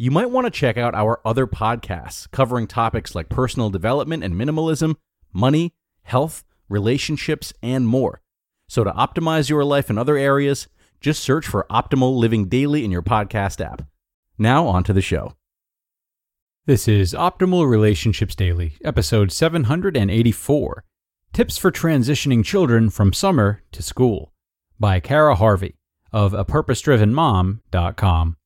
you might want to check out our other podcasts covering topics like personal development and minimalism, money, health, relationships, and more. So, to optimize your life in other areas, just search for Optimal Living Daily in your podcast app. Now, on to the show. This is Optimal Relationships Daily, episode 784 Tips for Transitioning Children from Summer to School by Cara Harvey of apurposedrivenmom.com.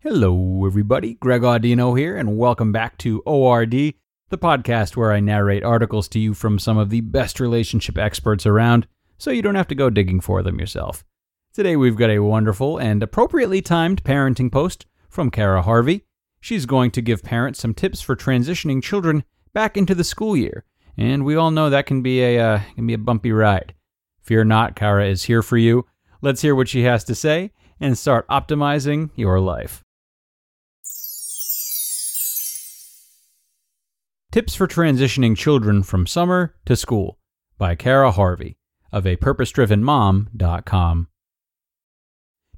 Hello, everybody. Greg Audino here, and welcome back to ORD, the podcast where I narrate articles to you from some of the best relationship experts around so you don't have to go digging for them yourself. Today we've got a wonderful and appropriately timed parenting post from Cara Harvey. She's going to give parents some tips for transitioning children back into the school year, and we all know that can be a uh, can be a bumpy ride. Fear not, Cara is here for you. Let's hear what she has to say and start optimizing your life. Tips for Transitioning Children from Summer to School by Cara Harvey of a purposedrivenmom.com.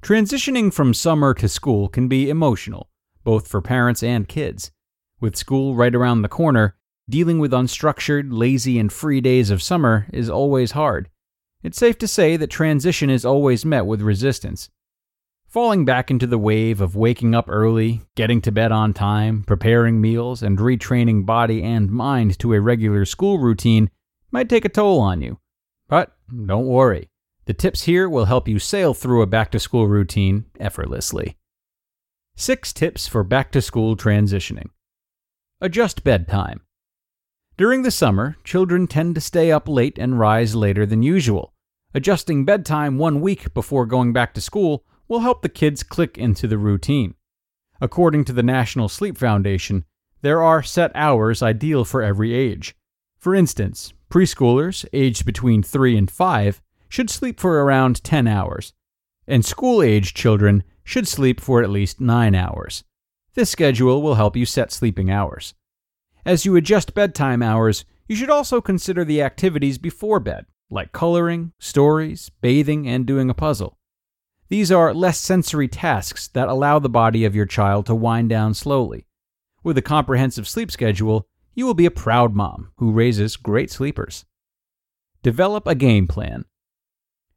Transitioning from summer to school can be emotional, both for parents and kids. With school right around the corner, dealing with unstructured, lazy, and free days of summer is always hard. It's safe to say that transition is always met with resistance. Falling back into the wave of waking up early, getting to bed on time, preparing meals, and retraining body and mind to a regular school routine might take a toll on you. But don't worry. The tips here will help you sail through a back to school routine effortlessly. Six tips for back to school transitioning. Adjust bedtime. During the summer, children tend to stay up late and rise later than usual. Adjusting bedtime one week before going back to school will help the kids click into the routine. According to the National Sleep Foundation, there are set hours ideal for every age. For instance, preschoolers aged between 3 and 5 should sleep for around 10 hours, and school aged children should sleep for at least 9 hours. This schedule will help you set sleeping hours. As you adjust bedtime hours, you should also consider the activities before bed, like coloring, stories, bathing, and doing a puzzle. These are less sensory tasks that allow the body of your child to wind down slowly. With a comprehensive sleep schedule, you will be a proud mom who raises great sleepers. Develop a game plan.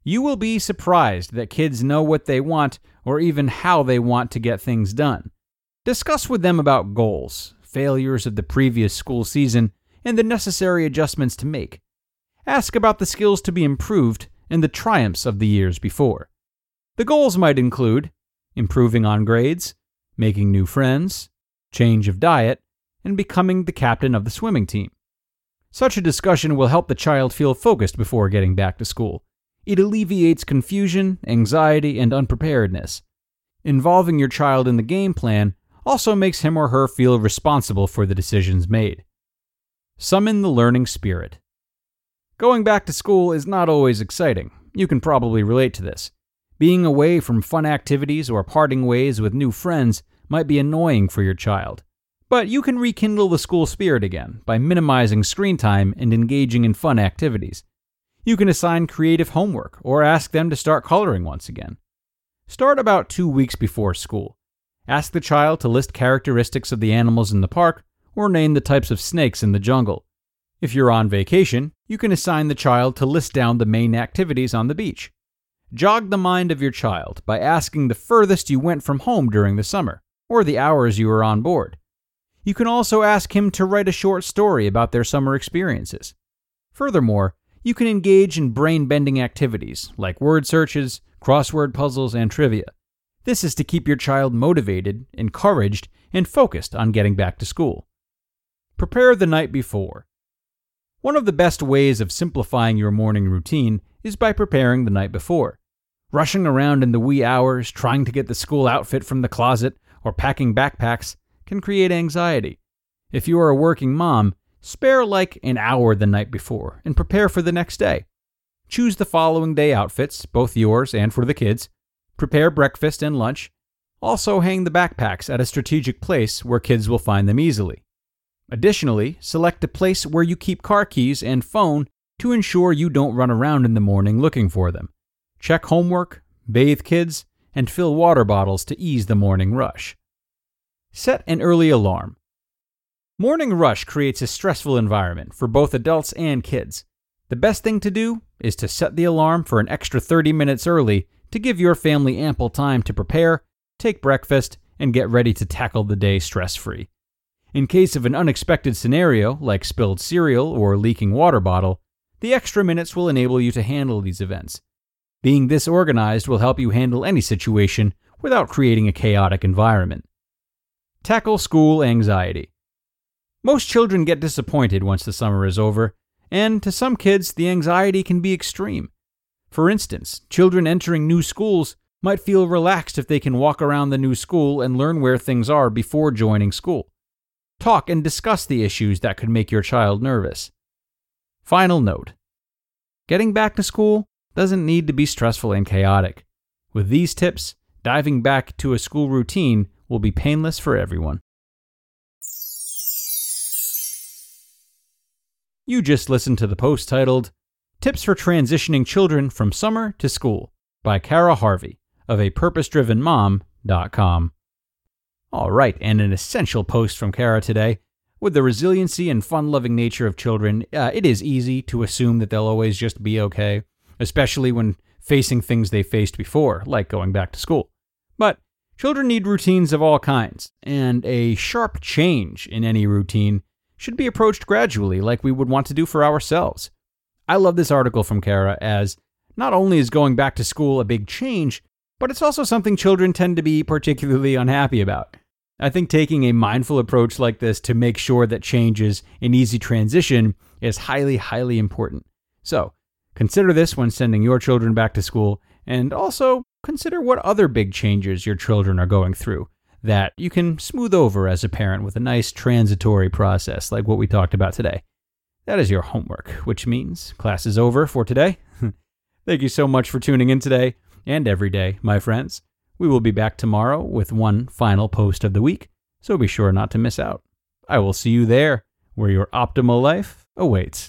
You will be surprised that kids know what they want or even how they want to get things done. Discuss with them about goals, failures of the previous school season, and the necessary adjustments to make. Ask about the skills to be improved and the triumphs of the years before. The goals might include improving on grades, making new friends, change of diet, and becoming the captain of the swimming team. Such a discussion will help the child feel focused before getting back to school it alleviates confusion, anxiety, and unpreparedness. Involving your child in the game plan also makes him or her feel responsible for the decisions made. Summon the learning spirit. Going back to school is not always exciting. You can probably relate to this. Being away from fun activities or parting ways with new friends might be annoying for your child. But you can rekindle the school spirit again by minimizing screen time and engaging in fun activities. You can assign creative homework or ask them to start coloring once again. Start about two weeks before school. Ask the child to list characteristics of the animals in the park or name the types of snakes in the jungle. If you're on vacation, you can assign the child to list down the main activities on the beach. Jog the mind of your child by asking the furthest you went from home during the summer or the hours you were on board. You can also ask him to write a short story about their summer experiences. Furthermore, you can engage in brain bending activities like word searches, crossword puzzles, and trivia. This is to keep your child motivated, encouraged, and focused on getting back to school. Prepare the night before. One of the best ways of simplifying your morning routine is by preparing the night before. Rushing around in the wee hours, trying to get the school outfit from the closet, or packing backpacks can create anxiety. If you are a working mom, spare like an hour the night before and prepare for the next day. Choose the following day outfits, both yours and for the kids. Prepare breakfast and lunch. Also, hang the backpacks at a strategic place where kids will find them easily. Additionally, select a place where you keep car keys and phone to ensure you don't run around in the morning looking for them. Check homework, bathe kids, and fill water bottles to ease the morning rush. Set an early alarm. Morning rush creates a stressful environment for both adults and kids. The best thing to do is to set the alarm for an extra 30 minutes early to give your family ample time to prepare, take breakfast, and get ready to tackle the day stress free. In case of an unexpected scenario, like spilled cereal or leaking water bottle, the extra minutes will enable you to handle these events. Being this organized will help you handle any situation without creating a chaotic environment. Tackle school anxiety. Most children get disappointed once the summer is over, and to some kids, the anxiety can be extreme. For instance, children entering new schools might feel relaxed if they can walk around the new school and learn where things are before joining school. Talk and discuss the issues that could make your child nervous. Final note Getting back to school doesn't need to be stressful and chaotic. With these tips, diving back to a school routine will be painless for everyone. You just listened to the post titled Tips for Transitioning Children from Summer to School by Cara Harvey of a purpose driven mom.com. All right, and an essential post from Cara today. With the resiliency and fun loving nature of children, uh, it is easy to assume that they'll always just be okay, especially when facing things they faced before, like going back to school. But children need routines of all kinds, and a sharp change in any routine should be approached gradually, like we would want to do for ourselves. I love this article from Cara as not only is going back to school a big change, but it's also something children tend to be particularly unhappy about. I think taking a mindful approach like this to make sure that change is an easy transition is highly, highly important. So, consider this when sending your children back to school, and also consider what other big changes your children are going through that you can smooth over as a parent with a nice transitory process like what we talked about today. That is your homework, which means class is over for today. Thank you so much for tuning in today and every day, my friends. We will be back tomorrow with one final post of the week, so be sure not to miss out. I will see you there, where your optimal life awaits.